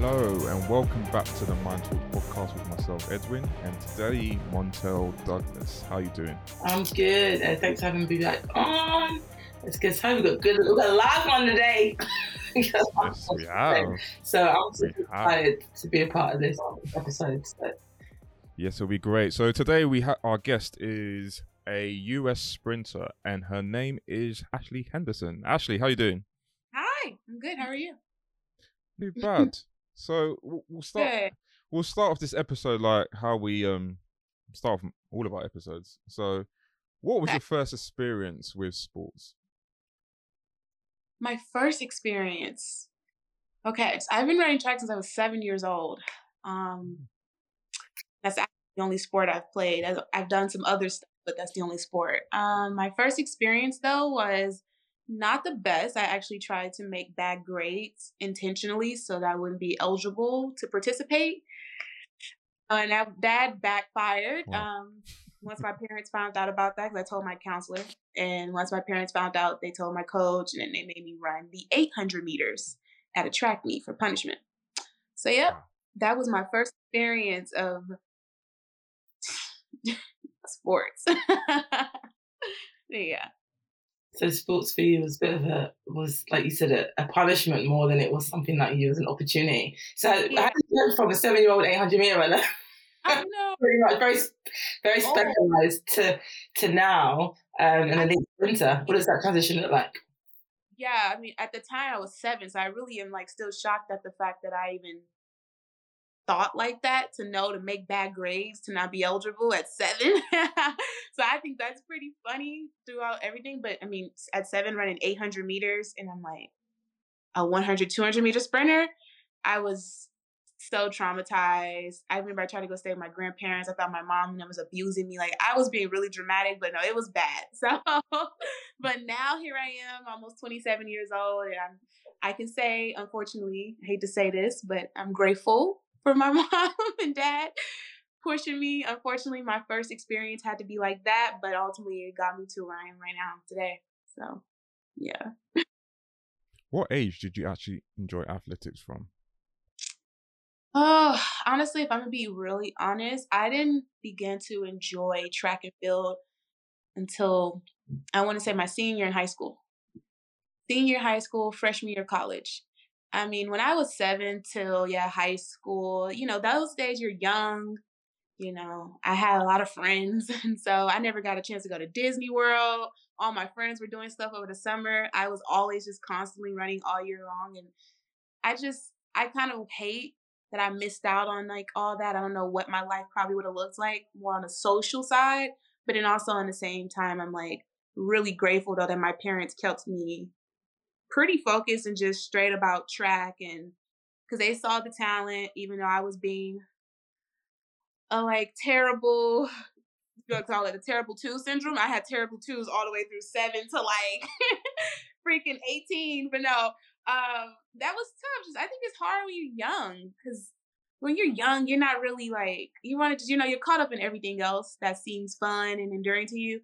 Hello and welcome back to the Mind Talk podcast with myself, Edwin, and today Montell Douglas. How you doing? I'm good. Uh, thanks for having me back on. It's good time. We've got good. We've got a live one today. yes, we have. So I'm super excited to be a part of this episode. So. Yes, it'll be great. So today we have our guest is a US sprinter, and her name is Ashley Henderson. Ashley, how you doing? Hi, I'm good. How are you? Not bad. So we'll start. Good. We'll start off this episode like how we um start off all of our episodes. So, what was okay. your first experience with sports? My first experience. Okay, so I've been running track since I was seven years old. Um, that's the only sport I've played. I've done some other stuff, but that's the only sport. Um, my first experience though was not the best. I actually tried to make bad grades intentionally so that I wouldn't be eligible to participate. And that, that backfired. Wow. Um, once my parents found out about that, because I told my counselor, and once my parents found out, they told my coach, and then they made me run the 800 meters at a track meet for punishment. So, yep, that was my first experience of sports. yeah. So sports for you was a bit of a was like you said a, a punishment more than it was something that you was an opportunity. So yeah. how did you go from a seven year old eight hundred meter runner? I know. Pretty much very very oh. specialized oh. to to now um, an elite sprinter. What does that transition look like? Yeah, I mean, at the time I was seven, so I really am like still shocked at the fact that I even thought like that to know to make bad grades to not be eligible at seven. so I think that's pretty funny throughout everything. But I mean, at seven, running 800 meters, and I'm like a 100, 200 meter sprinter, I was so traumatized. I remember I tried to go stay with my grandparents. I thought my mom was abusing me. Like I was being really dramatic, but no, it was bad. So, but now here I am, almost 27 years old, and I'm. I can say, unfortunately, I hate to say this, but I'm grateful for my mom and dad pushing me. Unfortunately, my first experience had to be like that, but ultimately it got me to where I am right now today. So, yeah. What age did you actually enjoy athletics from? Oh, honestly, if I'm gonna be really honest, I didn't begin to enjoy track and field until I want to say my senior in high school. Senior high school, freshman year college. I mean, when I was seven till yeah, high school, you know, those days you're young, you know, I had a lot of friends. And so I never got a chance to go to Disney World. All my friends were doing stuff over the summer. I was always just constantly running all year long. And I just, I kind of hate that I missed out on like all that. I don't know what my life probably would have looked like more on the social side. But then also in the same time, I'm like really grateful though that my parents kept me pretty focused and just straight about track and because they saw the talent, even though I was being a like terrible, you know, call it a terrible two syndrome. I had terrible twos all the way through seven to like freaking 18. But no, um, that was tough. Just I think it's hard when you're young because when you're young, you're not really like you want to just, you know, you're caught up in everything else that seems fun and enduring to you.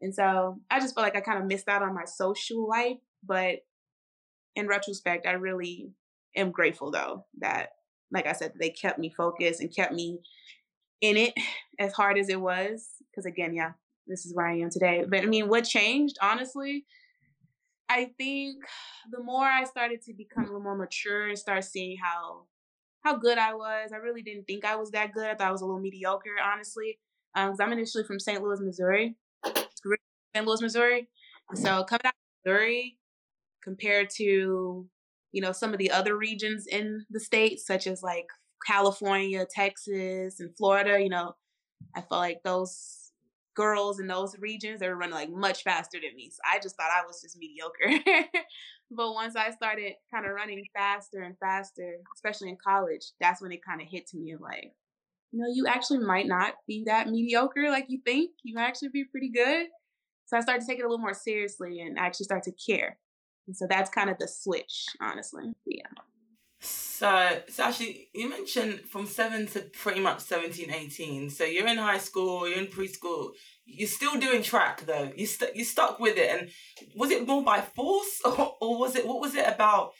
And so I just felt like I kind of missed out on my social life. But in retrospect, I really am grateful though that, like I said, they kept me focused and kept me in it as hard as it was. Because again, yeah, this is where I am today. But I mean, what changed, honestly? I think the more I started to become a little more mature and start seeing how how good I was, I really didn't think I was that good. I thought I was a little mediocre, honestly. Because um, I'm initially from St. Louis, Missouri. St. Louis, Missouri. So coming out of Missouri, compared to you know some of the other regions in the states such as like california texas and florida you know i felt like those girls in those regions they were running like much faster than me so i just thought i was just mediocre but once i started kind of running faster and faster especially in college that's when it kind of hit to me of like you know, you actually might not be that mediocre like you think. You might actually be pretty good. So I started to take it a little more seriously and actually start to care. And so that's kind of the switch, honestly. Yeah. So, so actually, you mentioned from seven to pretty much 17, 18. So you're in high school, you're in preschool. You're still doing track though. You st- you stuck with it, and was it more by force, or, or was it what was it about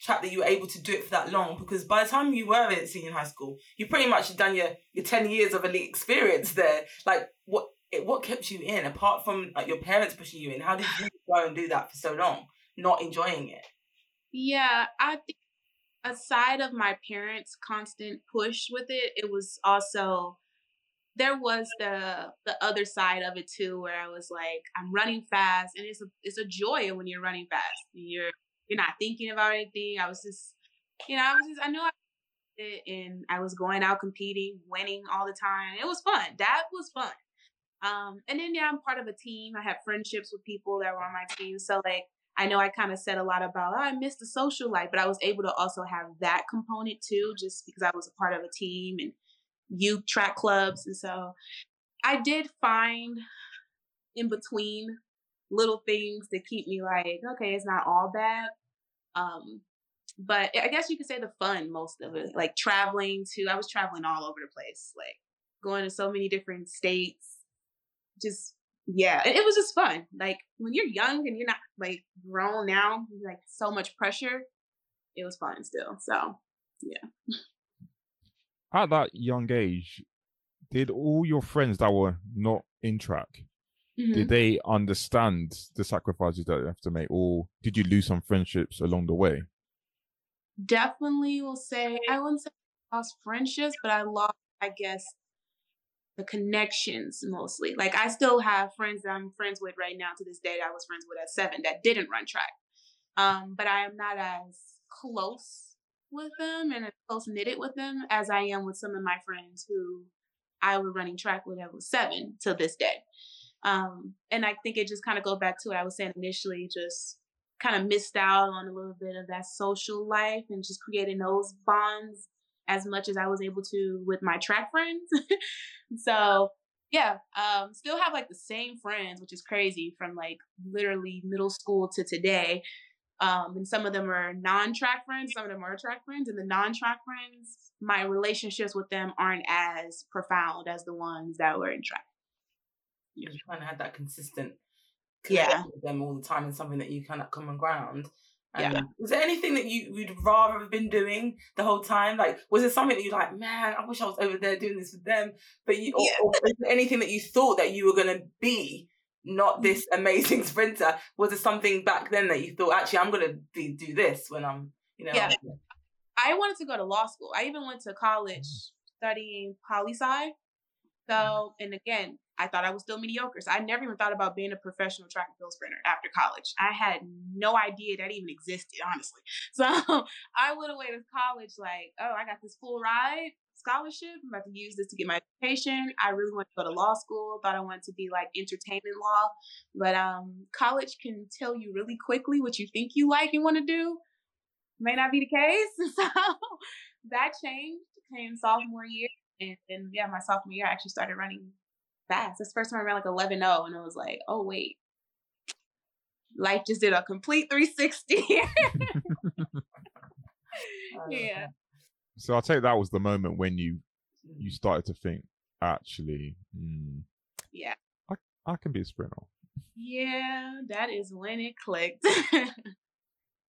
track that you were able to do it for that long? Because by the time you were in senior high school, you pretty much done your your ten years of elite experience there. Like what what kept you in apart from like your parents pushing you in? How did you go and do that for so long, not enjoying it? Yeah, I think aside of my parents' constant push with it, it was also there was the the other side of it too, where I was like, I'm running fast, and it's a it's a joy when you're running fast. You're you're not thinking about anything. I was just, you know, I was just I knew I it, and I was going out competing, winning all the time. It was fun. That was fun. Um, and then yeah, I'm part of a team. I have friendships with people that were on my team. So like I know I kind of said a lot about, oh, I missed the social life, but I was able to also have that component too, just because I was a part of a team and youth track clubs. And so I did find in between little things to keep me like, okay, it's not all bad. Um, but I guess you could say the fun, most of it, like traveling to, I was traveling all over the place, like going to so many different states, just yeah, it, it was just fun. Like when you're young and you're not like grown now, like so much pressure, it was fun still. So yeah. At that young age, did all your friends that were not in track mm-hmm. did they understand the sacrifices that you have to make or did you lose some friendships along the way definitely will say i wouldn't say I lost friendships but i lost i guess the connections mostly. Like I still have friends that I'm friends with right now to this day that I was friends with at seven that didn't run track. Um, but I am not as close with them and as close knitted with them as I am with some of my friends who I was running track with at seven to this day. Um, and I think it just kind of go back to what I was saying initially, just kind of missed out on a little bit of that social life and just creating those bonds as much as I was able to with my track friends. so yeah, um, still have like the same friends, which is crazy from like literally middle school to today. Um, and some of them are non-track friends, some of them are track friends, and the non-track friends, my relationships with them aren't as profound as the ones that were in track. You kind of had that consistent yeah with them all the time and something that you kind of common ground yeah. Was there anything that you would rather have been doing the whole time? Like, was there something that you like, man, I wish I was over there doing this with them? But you, yeah. or, or anything that you thought that you were going to be, not this mm. amazing sprinter? Was there something back then that you thought, actually, I'm going to do this when I'm, you know? Yeah. I wanted to go to law school. I even went to college mm. studying poli sci. So, and again, I thought I was still mediocre. So I never even thought about being a professional track and field sprinter after college. I had no idea that even existed, honestly. So I went away to college like, oh, I got this full ride scholarship. I'm about to use this to get my education. I really wanted to go to law school. Thought I wanted to be like entertainment law, but um, college can tell you really quickly what you think you like and want to do. May not be the case. So that changed. Came sophomore year, and then yeah, my sophomore year I actually started running fast. This first time I ran like 11 0, and it was like, oh, wait. Life just did a complete 360. yeah. So I'll take that was the moment when you you started to think, actually, mm, yeah, I, I can be a sprinter. Yeah, that is when it clicked.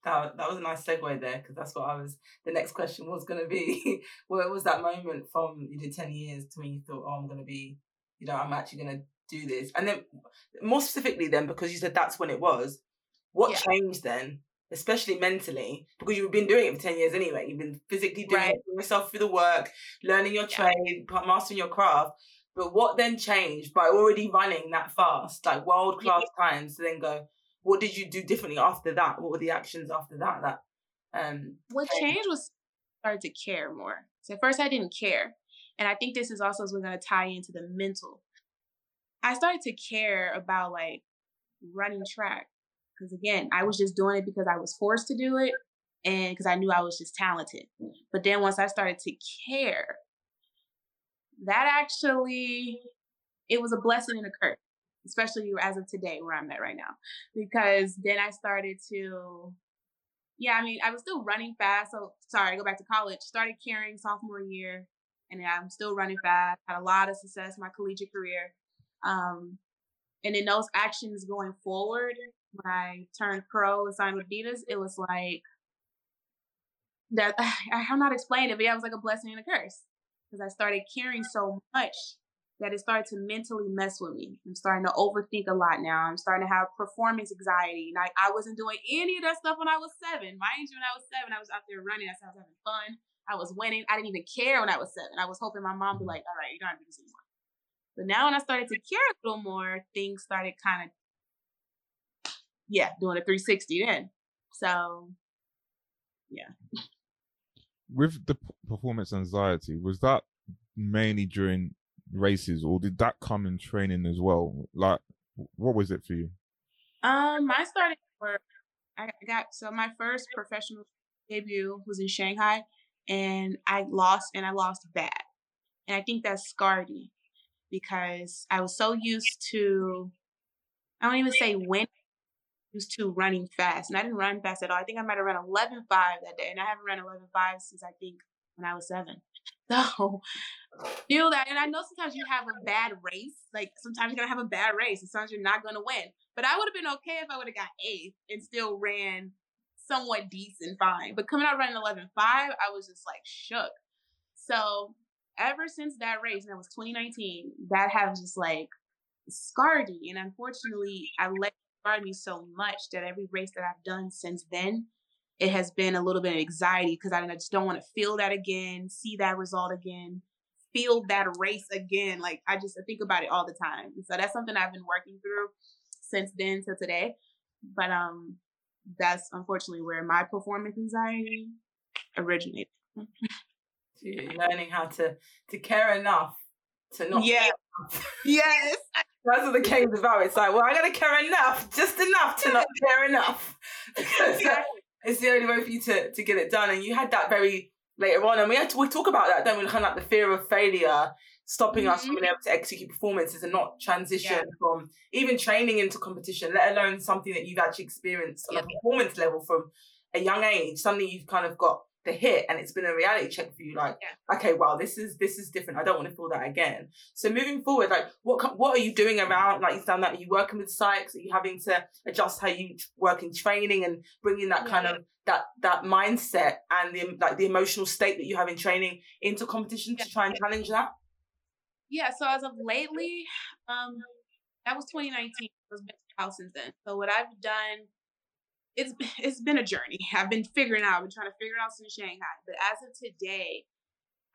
that, that was a nice segue there because that's what I was. The next question was going to be, what was that moment from you did ten years to when you thought, oh, I'm going to be you know, I'm actually going to do this. And then more specifically then, because you said that's when it was, what yeah. changed then? Especially mentally, because you've been doing it for 10 years anyway. You've been physically doing right. it yourself through the work, learning your trade, mastering your craft. But what then changed by already running that fast, like world class yeah. times, to then go, what did you do differently after that? What were the actions after that? That um what changed was started to care more. So at first I didn't care. And I think this is also we're going to tie into the mental. I started to care about like running track because again, I was just doing it because I was forced to do it and because I knew I was just talented. But then once I started to care, that actually, it was a blessing and a curse, especially as of today, where I'm at right now, because then I started to, yeah, I mean, I was still running fast. So sorry, I go back to college. Started carrying sophomore year, and I'm still running fast. Had a lot of success in my collegiate career. Um, and in those actions going forward, when I turned pro and signed with Adidas, it was like that. I'm not explaining it, but yeah, it was like a blessing and a curse because I started caring so much that it started to mentally mess with me. I'm starting to overthink a lot now. I'm starting to have performance anxiety. Like I wasn't doing any of that stuff when I was seven. Mind you, when I was seven, I was out there running. I was having fun. I was winning. I didn't even care when I was seven. I was hoping my mom would be like, all right, you don't have to do this anymore. But now when I started to care a little more, things started kind of, yeah, doing a 360 then. So, yeah. With the performance anxiety, was that mainly during races or did that come in training as well? Like, what was it for you? Um, I started for, I got, so my first professional debut was in Shanghai and I lost and I lost bad. And I think that scarred me because I was so used to, I don't even say when, used to running fast. And I didn't run fast at all. I think I might have run 11.5 that day. And I haven't run 11.5 since I think when I was seven. So feel that. And I know sometimes you have a bad race. Like sometimes you're to have a bad race and sometimes you're not to win. But I would have been okay if I would have got eighth and still ran somewhat decent fine. But coming out running 11.5, I was just like shook. So ever since that race, and that was 2019, that has just like scarred me. And unfortunately, I let it scar me so much that every race that I've done since then, it has been a little bit of anxiety because I just don't want to feel that again, see that result again, feel that race again. Like I just I think about it all the time. And so that's something I've been working through since then to today. But um that's unfortunately where my performance anxiety originated. learning how to to care enough to not yeah yes that's what the game's about it's like well i gotta care enough just enough to not care enough exactly. It's the only way for you to to get it done and you had that very later on and we had to we talk about that don't we kind of like the fear of failure stopping mm-hmm. us from mm-hmm. being able to execute performances and not transition yeah. from even training into competition let alone something that you've actually experienced on yeah. a performance level from a young age something you've kind of got the hit and it's been a reality check for you like yeah. okay wow this is this is different i don't want to feel that again so moving forward like what what are you doing around like you've done that are you working with psychs are you having to adjust how you work in training and bringing that yeah. kind of that that mindset and the like the emotional state that you have in training into competition yeah. to try and challenge that yeah so as of lately um that was 2019 it was been a while since then so what i've done it's it's been a journey. I've been figuring out. I've been trying to figure it out since Shanghai. But as of today,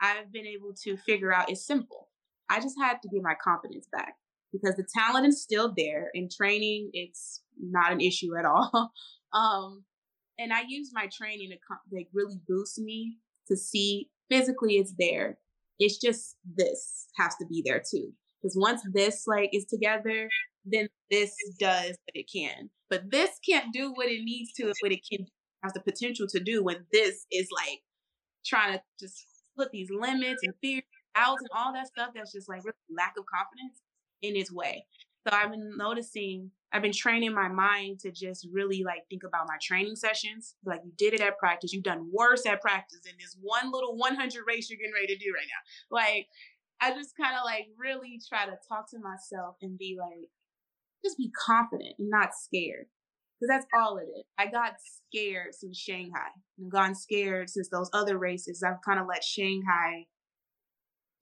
I've been able to figure out it's simple. I just had to get my confidence back because the talent is still there. In training, it's not an issue at all. um, and I use my training to like really boost me to see physically it's there. It's just this has to be there too. Because once this like is together, then this does what it can. But this can't do what it needs to, what it can has the potential to do when this is like trying to just put these limits and fears out and all that stuff that's just like really lack of confidence in its way. So I've been noticing, I've been training my mind to just really like think about my training sessions. Like you did it at practice, you've done worse at practice in this one little 100 race you're getting ready to do right now. Like I just kind of like really try to talk to myself and be like, just be confident and not scared. Because that's all it is. I got scared since Shanghai. I've gotten scared since those other races. I've kind of let Shanghai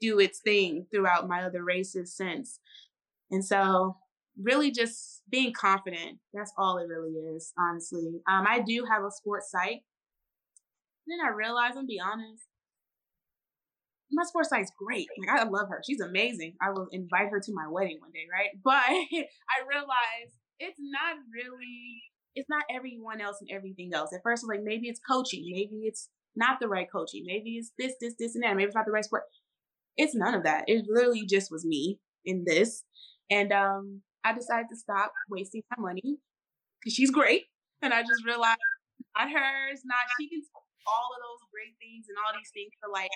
do its thing throughout my other races since. And so, really, just being confident. That's all it really is, honestly. Um, I do have a sports psych. Then I realized, I'm be honest, sports psych's great. Like I love her. She's amazing. I will invite her to my wedding one day, right? But I realized it's not really it's not everyone else and everything else. At first, like, maybe it's coaching, maybe it's not the right coaching, maybe it's this, this, this, and that. Maybe it's not the right sport. It's none of that. It literally just was me in this, and um, I decided to stop wasting my money because she's great, and I just realized not hers, not she can all of those great things and all these things for like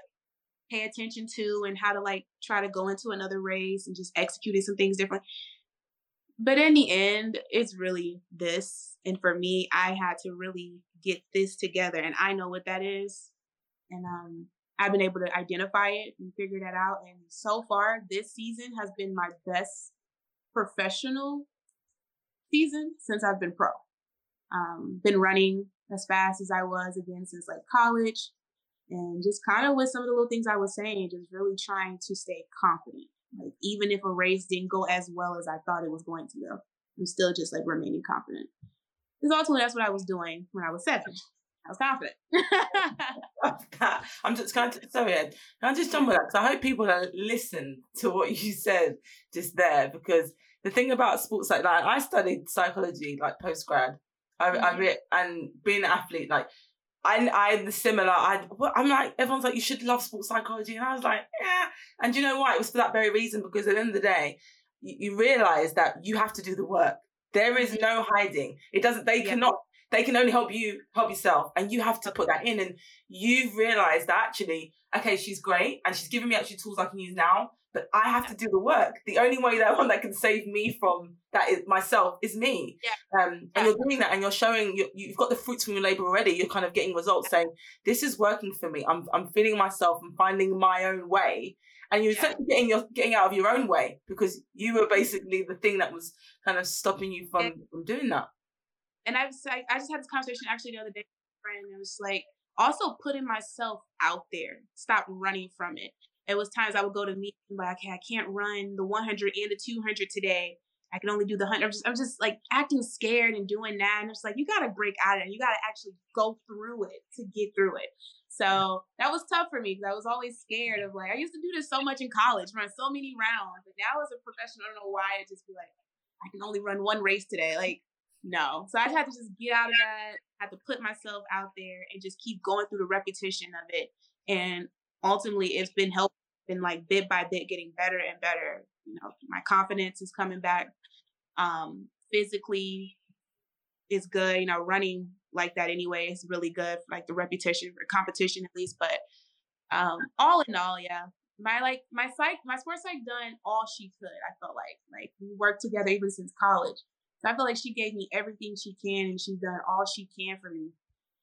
pay attention to and how to like try to go into another race and just executing some things different. But in the end, it's really this. And for me, I had to really get this together and I know what that is. And um I've been able to identify it and figure that out. And so far, this season has been my best professional season since I've been pro. Um, been running as fast as I was again since like college. And just kind of with some of the little things I was saying, just really trying to stay confident. Like even if a race didn't go as well as I thought it was going to go, I'm still just like remaining confident. Because ultimately that's what I was doing when I was seven. I was confident. I'm just going to, sorry, Ed, can I just jump with that? Because I hope people listen to what you said just there. Because the thing about sports like that, I studied psychology like post grad. I, mm-hmm. I re- and being an athlete, like I, I'm similar. I, I'm like, everyone's like, you should love sports psychology. And I was like, yeah. And you know why? It was for that very reason, because at the end of the day, you, you realize that you have to do the work. There is no hiding. It doesn't, they yeah. cannot, they can only help you help yourself. And you have to put that in. And you've realized that actually, okay, she's great. And she's giving me actually tools I can use now but I have to do the work. The only way that one that can save me from that is myself is me. Yeah. Um, and you're doing that, and you're showing you, you've got the fruits from your labor already. You're kind of getting results, saying this is working for me. I'm I'm feeling myself. I'm finding my own way. And you're yeah. essentially getting your getting out of your own way because you were basically the thing that was kind of stopping you from, from doing that. And I was like, I just had this conversation actually the other day with a friend. It was like also putting myself out there. Stop running from it. It was times I would go to meet and like, okay, I can't run the 100 and the 200 today. I can only do the 100. I'm just, I'm just like acting scared and doing that. And it's like, you got to break out of it. You got to actually go through it to get through it. So that was tough for me because I was always scared of like, I used to do this so much in college, run so many rounds. But now as a professional, I don't know why I just be like, I can only run one race today. Like, no. So I had to just get out of that, I had to put myself out there and just keep going through the repetition of it. And ultimately it's been helping been like bit by bit getting better and better. You know my confidence is coming back um physically is good you know running like that anyway is really good for like the repetition for competition at least but um all in all yeah my like my psych my sports psych done all she could i felt like like we worked together even since college. So i feel like she gave me everything she can and she's done all she can for me.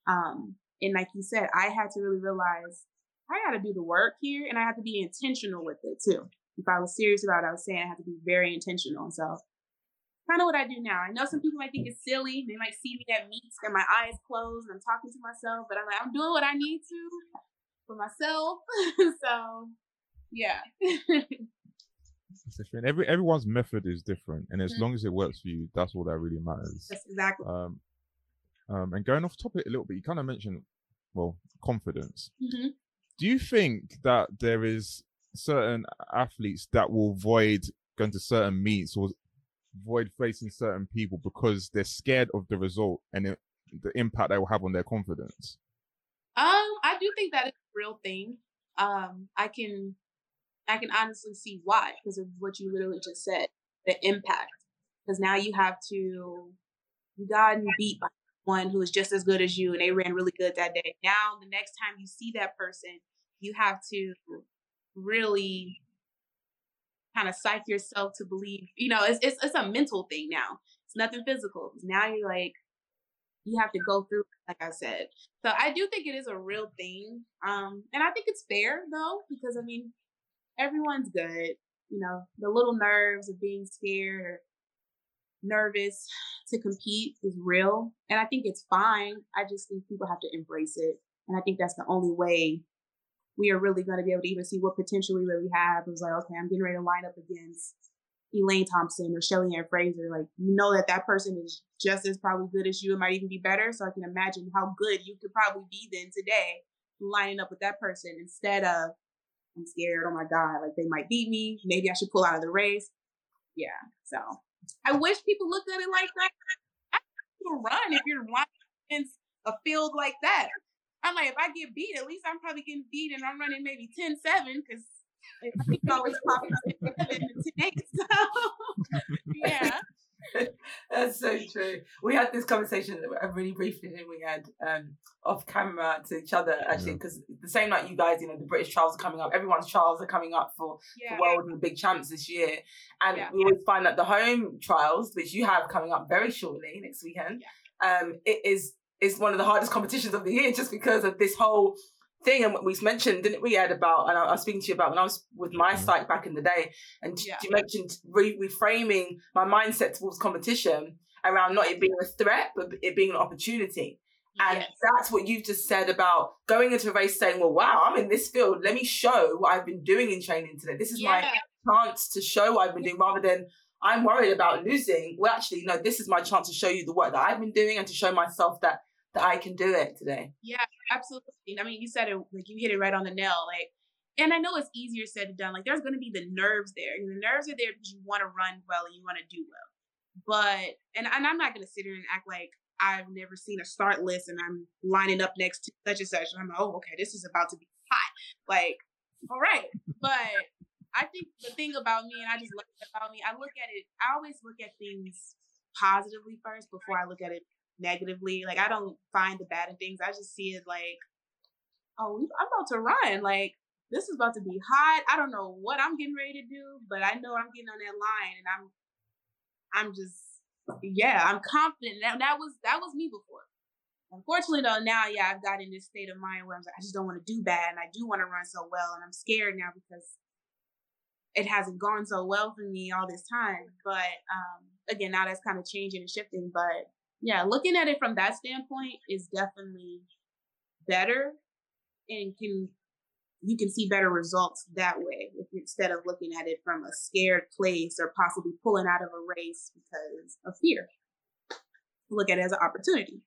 Um and like you said i had to really realize I got to do the work here and I have to be intentional with it too. If I was serious about it, I was saying I have to be very intentional. So, kind of what I do now. I know some people might think it's silly. They might see me at meets and my eyes closed and I'm talking to myself, but I'm like, I'm doing what I need to for myself. so, yeah. different. Every everyone's method is different, and as mm-hmm. long as it works for you, that's all that really matters. That's exactly. Um, um, and going off topic a little bit, you kind of mentioned, well, confidence. Mm-hmm do you think that there is certain athletes that will avoid going to certain meets or avoid facing certain people because they're scared of the result and it, the impact they will have on their confidence? Um, I do think that is a real thing. Um, I can, I can honestly see why because of what you literally just said, the impact. Because now you have to, you gotten beat by one who is just as good as you and they ran really good that day. Now the next time you see that person, you have to really kind of psych yourself to believe, you know, it's, it's, it's a mental thing now. It's nothing physical. Now you're like, you have to go through, like I said. So I do think it is a real thing. Um, and I think it's fair though, because I mean, everyone's good. You know, the little nerves of being scared or nervous to compete is real. And I think it's fine. I just think people have to embrace it. And I think that's the only way we are really going to be able to even see what potential we really have. It was like, okay, I'm getting ready to line up against Elaine Thompson or Shelly Ann Fraser. Like, you know that that person is just as probably good as you. It might even be better. So I can imagine how good you could probably be then today lining up with that person instead of, I'm scared. Oh my God. Like, they might beat me. Maybe I should pull out of the race. Yeah. So I wish people looked at it like that. Run if you're running against a field like that. I'm like, if I get beat, at least I'm probably getting beat and I'm running maybe 10 7 because I think always popping up today. So, yeah. That's so true. We had this conversation really briefly, and we had um, off camera to each other actually, because yeah. the same night you guys, you know, the British trials are coming up. Everyone's trials are coming up for, yeah. for world and the big champs this year, and yeah. we always find that the home trials, which you have coming up very shortly next weekend, um, it is is one of the hardest competitions of the year, just because of this whole thing and what we mentioned, didn't we, Ed, about, and I, I was speaking to you about when I was with my mm-hmm. psych back in the day, and yeah. you mentioned re- reframing my mindset towards competition around not it being a threat, but it being an opportunity. And yes. that's what you've just said about going into a race saying, well, wow, I'm in this field. Let me show what I've been doing in training today. This is yeah. my chance to show what I've been doing rather than I'm worried about losing. Well, actually, no, this is my chance to show you the work that I've been doing and to show myself that that I can do it today. Yeah, absolutely. I mean, you said it like you hit it right on the nail. Like, and I know it's easier said than done. Like, there's going to be the nerves there. And the nerves are there because you want to run well and you want to do well. But and, and I'm not going to sit here and act like I've never seen a start list and I'm lining up next to such and such. And I'm like, oh, okay, this is about to be hot. Like, all right. But I think the thing about me, and I just look about me, I look at it, I always look at things positively first before I look at it negatively. Like I don't find the bad in things. I just see it like, oh, I'm about to run. Like this is about to be hot. I don't know what I'm getting ready to do, but I know I'm getting on that line, and I'm, I'm just, yeah, I'm confident. That that was that was me before. Unfortunately, though, now yeah, I've got in this state of mind where I'm like, I just don't want to do bad, and I do want to run so well, and I'm scared now because it hasn't gone so well for me all this time. But um, again, now that's kind of changing and shifting. But yeah, looking at it from that standpoint is definitely better and can you can see better results that way if instead of looking at it from a scared place or possibly pulling out of a race because of fear. Look at it as an opportunity.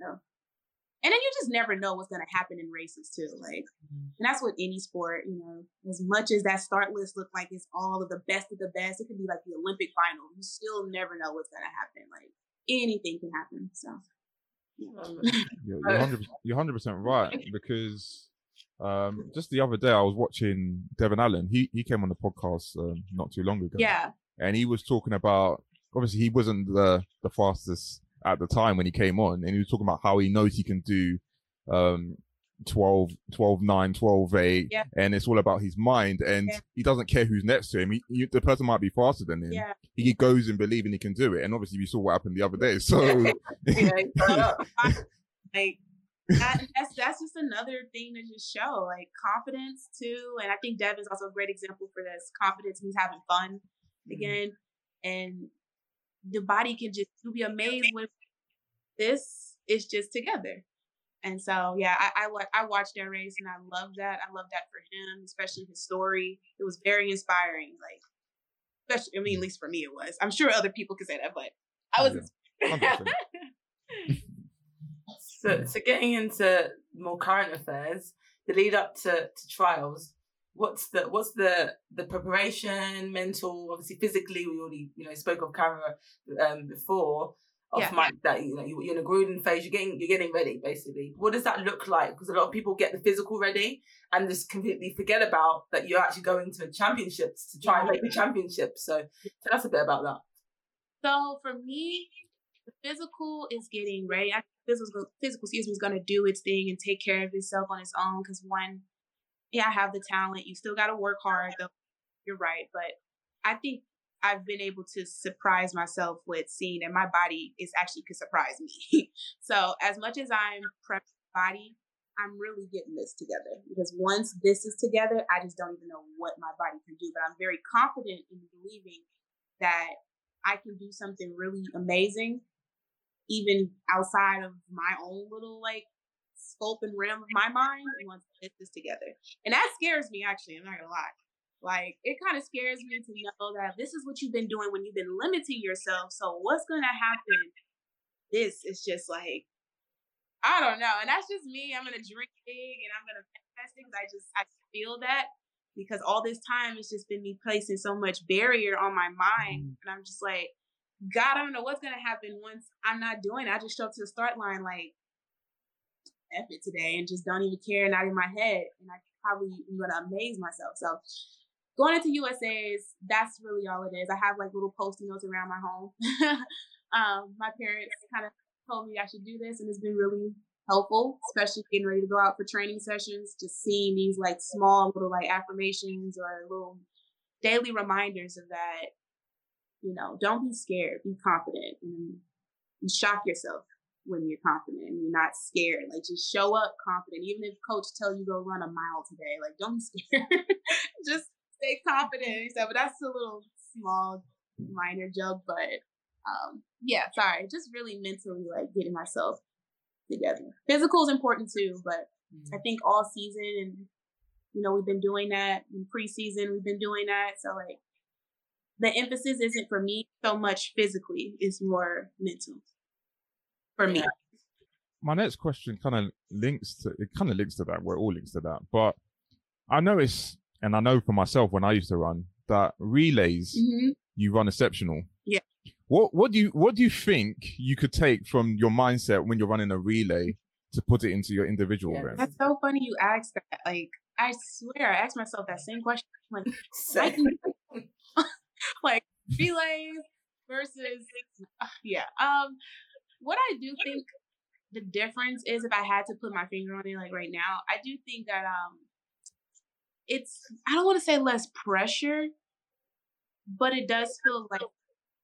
So, and then you just never know what's going to happen in races too. Like, mm-hmm. and that's with any sport, you know, as much as that start list look like it's all of the best of the best, it could be like the Olympic final. You still never know what's going to happen. Like, anything can happen. So. you're hundred you're hundred percent right because um, just the other day I was watching Devon Allen. He he came on the podcast um, not too long ago. Yeah, and he was talking about obviously he wasn't the the fastest at the time when he came on, and he was talking about how he knows he can do um, 12, 12, 9, 12, 8, yeah. and it's all about his mind. And yeah. he doesn't care who's next to him. He, he, the person might be faster than him. Yeah. He goes and believing he can do it. And obviously, we saw what happened the other day. So, like, that, that's that's just another thing to just show like confidence too. And I think Dev is also a great example for this. Confidence means having fun mm-hmm. again, mm-hmm. and the body can just you'll be amazed with this is just together. And so, yeah, I, I, I watched that race and I love that. I love that for him, especially his story. It was very inspiring. Like, especially, I mean, at least for me, it was. I'm sure other people could say that, but I was. so, so getting into more current affairs, the lead up to, to trials, what's the what's the the preparation, mental, obviously physically? We already you know spoke of camera um, before off yeah. mic that you know you're in a grooning phase. You're getting you're getting ready basically. What does that look like? Because a lot of people get the physical ready and just completely forget about that you're actually going to championships to try and make the championship. So tell us a bit about that. So for me, the physical is getting ready. I, physical physical excuse me is going to do its thing and take care of itself on its own. Because one, yeah, I have the talent. You still got to work hard though. You're right, but I think I've been able to surprise myself with seeing that my body is actually could surprise me. so as much as I'm prepped body, I'm really getting this together because once this is together, I just don't even know what my body can do. But I'm very confident in believing that I can do something really amazing, even outside of my own little like scope and realm of my mind once I get this together. And that scares me actually, I'm not gonna lie. Like it kind of scares me to know that this is what you've been doing when you've been limiting yourself. So what's gonna happen? This is just like I don't know, and that's just me. I'm gonna drink big and I'm gonna manifest it because I just I feel that because all this time it's just been me placing so much barrier on my mind, mm-hmm. and I'm just like, God, I don't know what's gonna happen once I'm not doing. It. I just show up to the start line like F it today and just don't even care, not in my head, and I probably am gonna amaze myself. So going into USA's, that's really all it is. I have like little post-it notes around my home. um, my parents kind of told me I should do this, and it's been really helpful, especially getting ready to go out for training sessions. Just seeing these like small little like affirmations or little daily reminders of that. You know, don't be scared. Be confident and, and shock yourself when you're confident and you're not scared. Like just show up confident. Even if coach tell you go run a mile today, like don't be scared. just stay confident. So, but that's a little small minor joke, but um yeah, sorry. Just really mentally like getting myself together. Physical is important too, but mm-hmm. I think all season and you know we've been doing that in preseason. We've been doing that, so like the emphasis isn't for me so much physically; it's more mental for me. My next question kind of links to it. Kind of links to that. We're all links to that, but I notice, and I know for myself when I used to run that relays, mm-hmm. you run exceptional. Yeah. What what do you what do you think you could take from your mindset when you're running a relay to put it into your individual yeah. event? That's so funny you asked that. Like I swear I asked myself that same question. Like like relays versus yeah. Um what I do think the difference is if I had to put my finger on it like right now, I do think that um it's I don't want to say less pressure, but it does feel like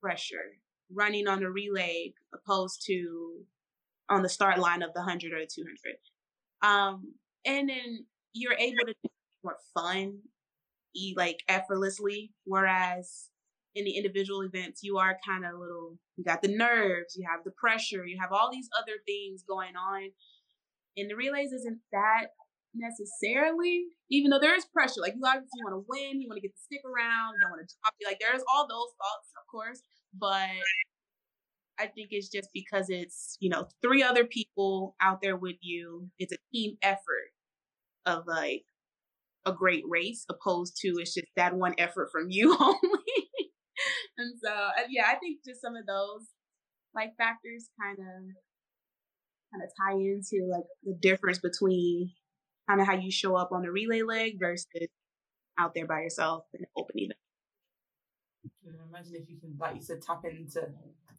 pressure running on a relay opposed to on the start line of the 100 or the 200. Um, and then you're able to do more fun, like effortlessly. Whereas in the individual events, you are kind of a little, you got the nerves, you have the pressure, you have all these other things going on. And the relays isn't that necessarily, even though there is pressure. Like you obviously want to win, you want to get the stick around, you don't want to drop you. Like there's all those thoughts, of course, but I think it's just because it's you know three other people out there with you. It's a team effort of like a great race, opposed to it's just that one effort from you only. and so yeah, I think just some of those like factors kind of kind of tie into like the difference between kind of how you show up on the relay leg versus out there by yourself in an open event. imagine if you can, like you said, tap into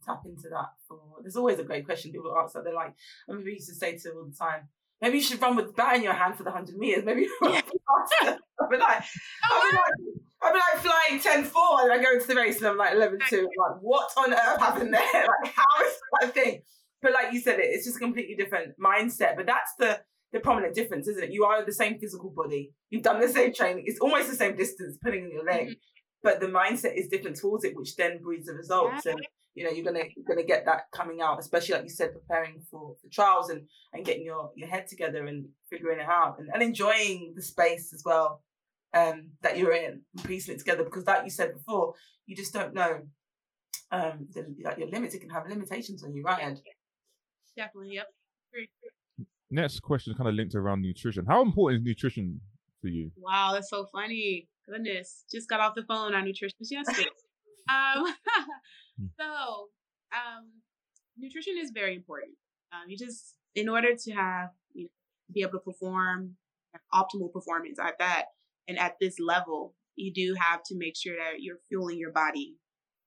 tap into that. For there's always a great question people ask that they're like, I remember we used to say to all the time, maybe you should run with the bat in your hand for the hundred meters. Maybe yeah. I'd be like, oh, I'd be like, I'd be like flying 10 4 and I go into the race and I'm like 11 2. like, what on earth happened there? Like, how is that thing? But like you said, it, it's just a completely different mindset. But that's the the prominent difference, isn't it? You are the same physical body. You've done the same training. It's almost the same distance putting in your leg, mm-hmm. but the mindset is different towards it, which then breeds the results. And you know, you're gonna you're gonna get that coming out, especially like you said, preparing for, the trials and and getting your your head together and figuring it out and, and enjoying the space as well um, that you're in and piecing it together. Because like you said before, you just don't know um, the, like your limits. It can have limitations on you, right? Definitely. Yep. Great next question is kind of linked around nutrition. How important is nutrition for you? Wow, that's so funny. Goodness, just got off the phone on nutrition yesterday. um, hmm. so, um, nutrition is very important. Um, you just, in order to have, you know, be able to perform optimal performance at that and at this level, you do have to make sure that you're fueling your body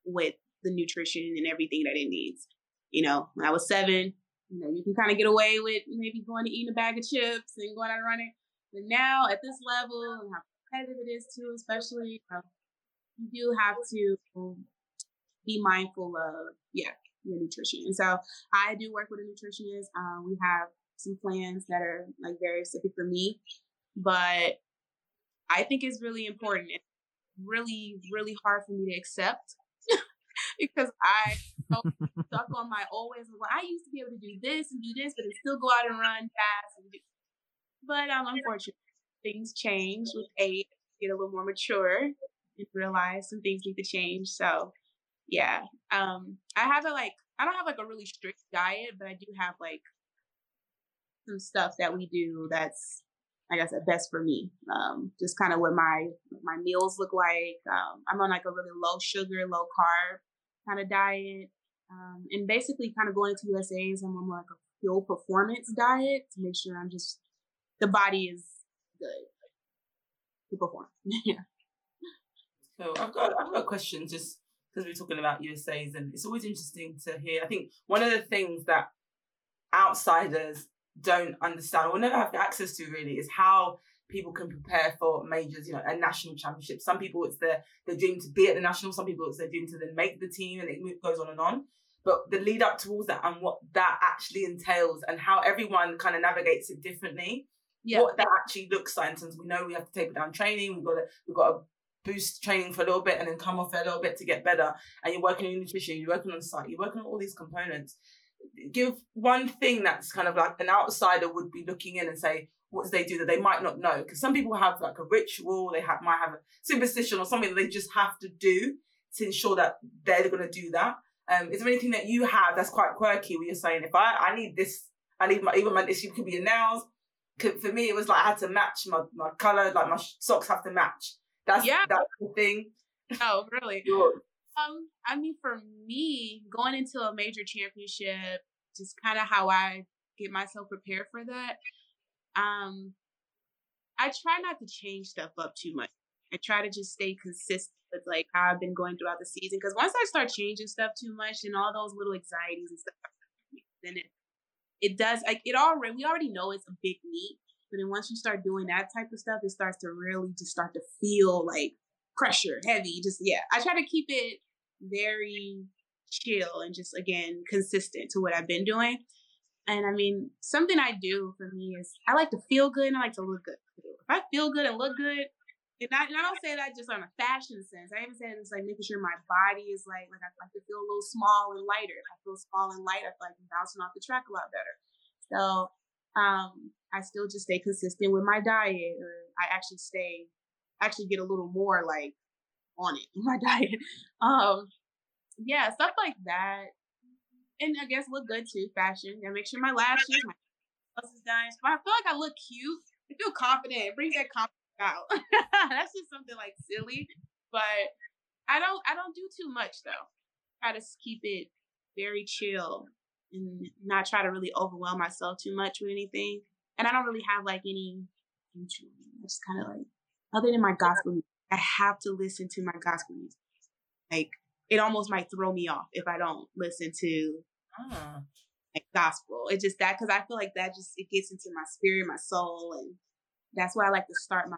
with the nutrition and everything that it needs. You know, when I was seven, you know, you can kind of get away with maybe going to eating a bag of chips and going out and running. But now at this level and how competitive it is too, especially, uh, you do have to be mindful of, yeah, your nutrition. And so I do work with a nutritionist. Um, we have some plans that are like very specific for me, but I think it's really important. It's really, really hard for me to accept because I stuck on my always. Well, I used to be able to do this and do this, but still go out and run fast. And. But um, unfortunately, things change with age. Get a little more mature and realize some things need to change. So, yeah, um, I have a like. I don't have like a really strict diet, but I do have like some stuff that we do that's like I said, best for me. Um, just kind of what my my meals look like. Um, I'm on like a really low sugar, low carb kind of diet. Um, and basically kind of going to USA's, I'm on like a full performance diet to make sure I'm just, the body is good to perform. yeah. Cool. I've got I've got a question just because we're talking about USAs and it's always interesting to hear. I think one of the things that outsiders don't understand or never have access to really is how people can prepare for majors, you know, a national championship. Some people it's their their dream to be at the national, some people it's their dream to then make the team and it goes on and on. But the lead up towards that and what that actually entails and how everyone kind of navigates it differently. Yeah. What that actually looks like in terms we know we have to taper down training, we've got to we've got to boost training for a little bit and then come off a little bit to get better. And you're working on nutrition, you're working on psych, you're working on all these components. Give one thing that's kind of like an outsider would be looking in and say, what do they do that they might not know? Because some people have like a ritual, they have might have a superstition or something that they just have to do to ensure that they're going to do that. Um, is there anything that you have that's quite quirky where you're saying, if I, I need this, I need my, even my, issue could be your nails. For me, it was like I had to match my, my color, like my socks have to match. That's yeah. that's the thing. Oh, really? um, I mean, for me, going into a major championship, just kind of how I get myself prepared for that. Um, I try not to change stuff up too much. I try to just stay consistent with like how I've been going throughout the season. Because once I start changing stuff too much and all those little anxieties and stuff, then it it does like it already we already know it's a big meet. But then once you start doing that type of stuff, it starts to really just start to feel like pressure, heavy. Just yeah. I try to keep it very chill and just again consistent to what I've been doing. And I mean, something I do for me is I like to feel good and I like to look good. If I feel good and look good, and I, and I don't say that just on a fashion sense. I even say it's like making sure my body is like like I like to feel a little small and lighter. If I feel small and light, I feel like I'm bouncing off the track a lot better. So um, I still just stay consistent with my diet, or I actually stay actually get a little more like on it my diet. Um, yeah, stuff like that and I guess look good too, fashion. Gotta make sure my lashes, my nails is done. But I feel like I look cute. I feel confident. It brings that confidence out. That's just something like silly, but I don't. I don't do too much though. Try to keep it very chill and not try to really overwhelm myself too much with anything. And I don't really have like any future. Just kind of like other than my gospel I have to listen to my gospel music. Like it almost might throw me off if I don't listen to ah. like gospel. It's just that because I feel like that just it gets into my spirit, my soul, and that's what I like to start my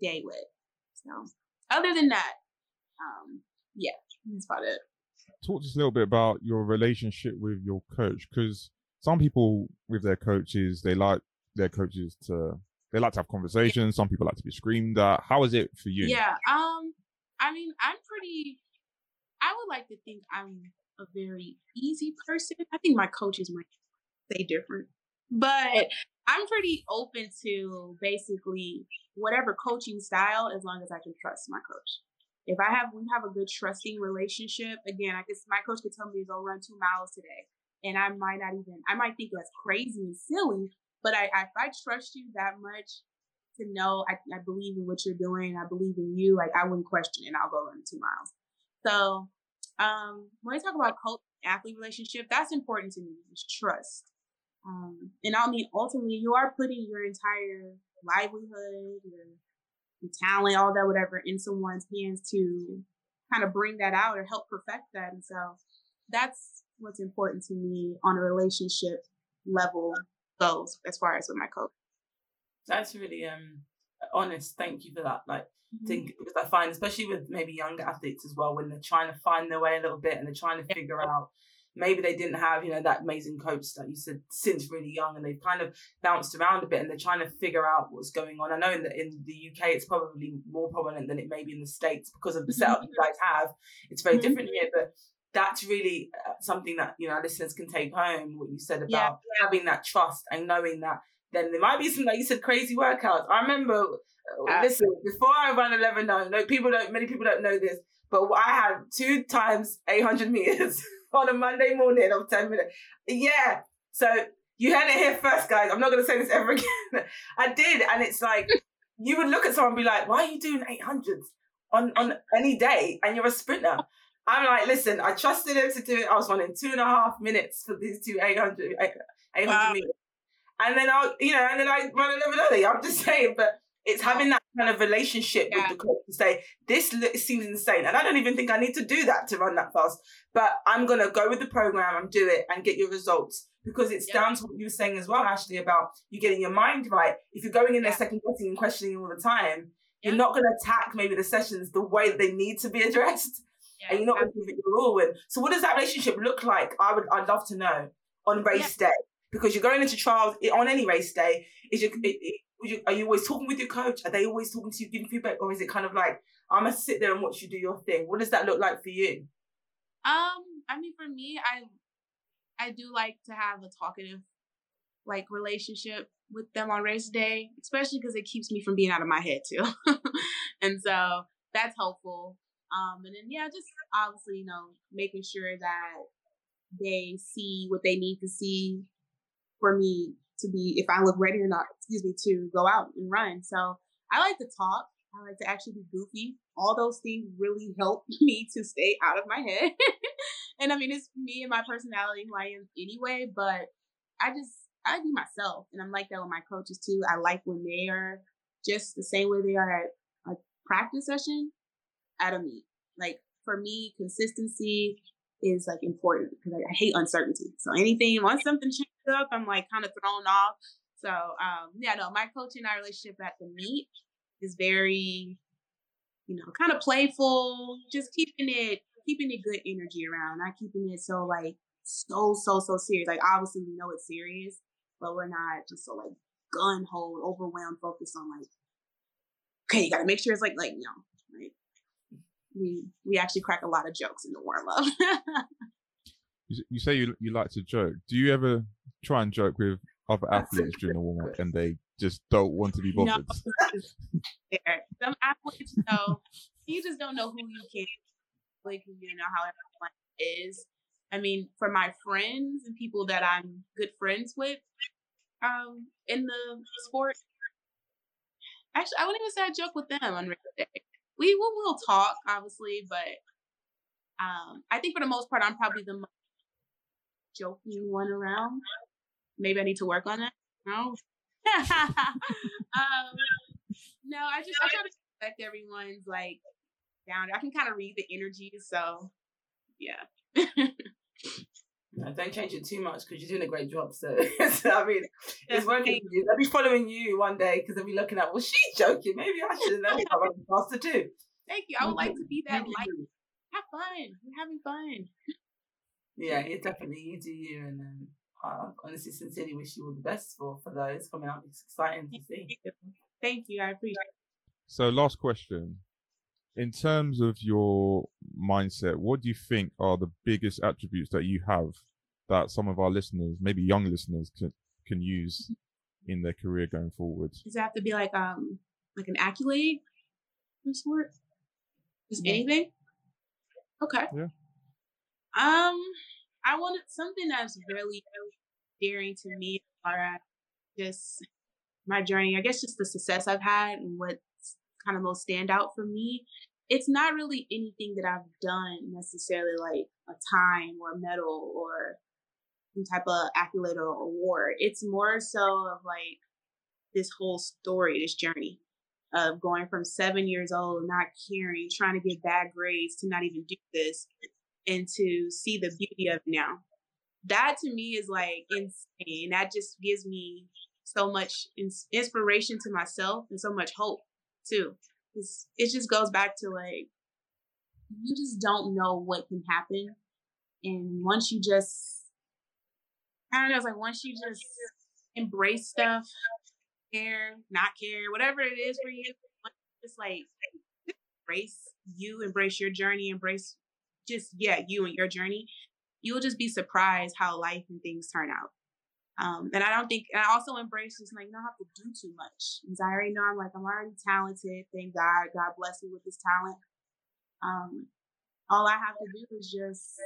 day with. So, other than that, um, yeah, that's about it. Talk to us a little bit about your relationship with your coach, because some people with their coaches they like their coaches to they like to have conversations. Some people like to be screamed at. How is it for you? Yeah. Um. I mean, I'm pretty I would like to think I'm a very easy person. I think my coaches might say different, but I'm pretty open to basically whatever coaching style as long as I can trust my coach. If I have we have a good trusting relationship, again, I guess my coach could tell me to go run two miles today. And I might not even I might think that's crazy and silly, but I, I if I trust you that much to know I, I believe in what you're doing, I believe in you, like I wouldn't question it, I'll go run two miles. So um, when I talk about coach athlete relationship, that's important to me is trust. Um, and I mean, ultimately, you are putting your entire livelihood, your, your talent, all that, whatever, in someone's hands to kind of bring that out or help perfect that. And so that's what's important to me on a relationship level goes as far as with my coach. That's really um honest. Thank you for that. Like think mm-hmm. because I find especially with maybe younger athletes as well when they're trying to find their way a little bit and they're trying to figure out maybe they didn't have you know that amazing coach that you said since really young and they've kind of bounced around a bit and they're trying to figure out what's going on i know in the, in the uk it's probably more prominent than it may be in the states because of the mm-hmm. setup you guys have it's very mm-hmm. different here but that's really uh, something that you know our listeners can take home what you said about yeah. having that trust and knowing that then there might be some like you said crazy workouts i remember uh, listen, before I ran 11 now, no people don't, many people don't know this, but I had two times 800 meters on a Monday morning of 10 minutes. Yeah. So you heard it here first, guys. I'm not going to say this ever again. I did. And it's like, you would look at someone and be like, why are you doing 800s on, on any day? And you're a sprinter. I'm like, listen, I trusted him to do it. I was running two and a half minutes for these two 800, 800 wow. meters. And then I'll, you know, and then I run 11 early. I'm just saying, but it's having that kind of relationship yeah. with the coach to say this seems insane, and I don't even think I need to do that to run that fast. But I'm gonna go with the program and do it and get your results because it's down to what you were saying as well, Ashley, about you getting your mind right. If you're going in there second guessing and questioning all the time, you're not going to attack maybe the sessions the way that they need to be addressed, and you're not going to give it your all. And so, what does that relationship look like? I would, I'd love to know on race day because you're going into trials on any race day. Is your, you, are you always talking with your coach? Are they always talking to you, giving feedback, or is it kind of like I'm gonna sit there and watch you do your thing? What does that look like for you? Um, I mean, for me, I I do like to have a talkative like relationship with them on race day, especially because it keeps me from being out of my head too. and so that's helpful. Um, and then yeah, just obviously, you know, making sure that they see what they need to see for me to be if I look ready or not, excuse me, to go out and run. So I like to talk. I like to actually be goofy. All those things really help me to stay out of my head. and I mean, it's me and my personality who I am anyway, but I just, I be myself. And I'm like that with my coaches too. I like when they are just the same way they are at a practice session at a meet. Like for me, consistency is like important because I, I hate uncertainty. So anything, once something changes up, I'm like kind of thrown off. So um, yeah, no, my coaching our relationship at the meet is very, you know, kind of playful, just keeping it keeping it good energy around, not keeping it so like so so so serious. Like obviously we know it's serious, but we're not just so like gun ho, overwhelmed, focused on like, okay, you gotta make sure it's like like you know, right? We we actually crack a lot of jokes in the warm up. you say you you like to joke. Do you ever try and joke with other athletes during the warm up and they just don't want to be bothered? No, some athletes know you just don't know who you can like you know how everyone is. I mean, for my friends and people that I'm good friends with, um, in the sport, actually, I wouldn't even say I joke with them on race day. We will we'll talk, obviously, but um, I think for the most part, I'm probably the most joking one around. Maybe I need to work on that. No. um, no, I just I try to respect everyone's like down. I can kind of read the energy. So, yeah. no, don't change it too much because you're doing a great job. So, so I mean, it's working for you. I'll be following you one day because I'll be looking at, well, she's joking. Maybe I should know how I'm faster too. Thank you. I would like to be that light. Have fun. We're having fun. Yeah, it definitely you do you, and um, uh, honestly, sincerely wish you all the best for for those coming out. It's exciting to see. Thank you. I appreciate. it. So, last question: in terms of your mindset, what do you think are the biggest attributes that you have that some of our listeners, maybe young listeners, can can use in their career going forward? Does it have to be like um like an accolade of sort? Just yeah. anything? Okay. Yeah. Um, I wanted something that's really, really dearing to me, or uh, just my journey. I guess just the success I've had and what's kind of most stand out for me it's not really anything that I've done necessarily like a time or a medal or some type of accolade or award. It's more so of like this whole story, this journey of going from seven years old, not caring, trying to get bad grades to not even do this and to see the beauty of now. That to me is like insane. That just gives me so much inspiration to myself and so much hope too it just goes back to like you just don't know what can happen, and once you just I don't know, it's like once you just embrace stuff, care, not care, whatever it is for you, just like embrace you, embrace your journey, embrace just yeah, you and your journey, you'll just be surprised how life and things turn out. Um, and I don't think, and I also embrace just like, you don't have to do too much. Because I already know I'm like, I'm already talented. Thank God. God bless me with this talent. Um, all I have to do is just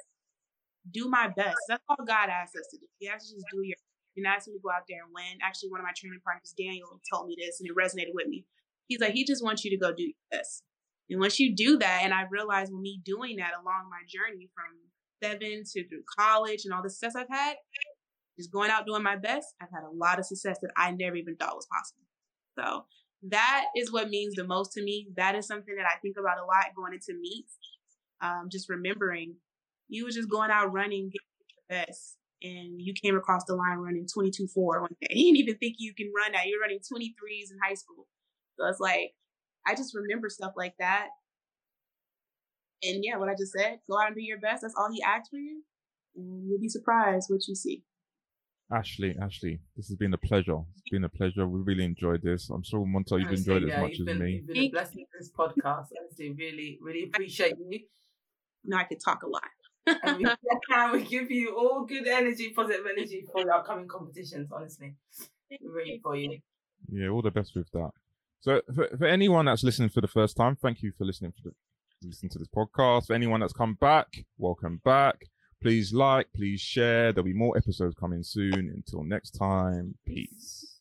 do my best. That's all God asks us to do. He asks to just do your, and asks me to go out there and win. Actually, one of my training partners, Daniel, told me this and it resonated with me. He's like, he just wants you to go do your best. And once you do that, and I realized with me doing that along my journey from seven to through college and all the success I've had, just going out doing my best, I've had a lot of success that I never even thought was possible. So that is what means the most to me. That is something that I think about a lot going into meets. Um, just remembering you was just going out running, getting your best, and you came across the line running 22 4 one day. You didn't even think you can run that. You're running 23s in high school. So it's like, I just remember stuff like that. And yeah, what I just said, go out and do your best. That's all he asked for you. And you'll be surprised what you see. Ashley, Ashley, this has been a pleasure. It's been a pleasure. We really enjoyed this. I'm sure Monta, you've enjoyed it yeah, as much as been, me. You've been a blessing to this podcast. Honestly, really, really appreciate you. Now I could talk a lot. and we, can, we give you all good energy, positive energy for your upcoming competitions. Honestly, we're ready for you. Yeah, all the best with that. So, for, for anyone that's listening for the first time, thank you for listening listen to this podcast. For anyone that's come back, welcome back. Please like, please share. There'll be more episodes coming soon. Until next time, peace.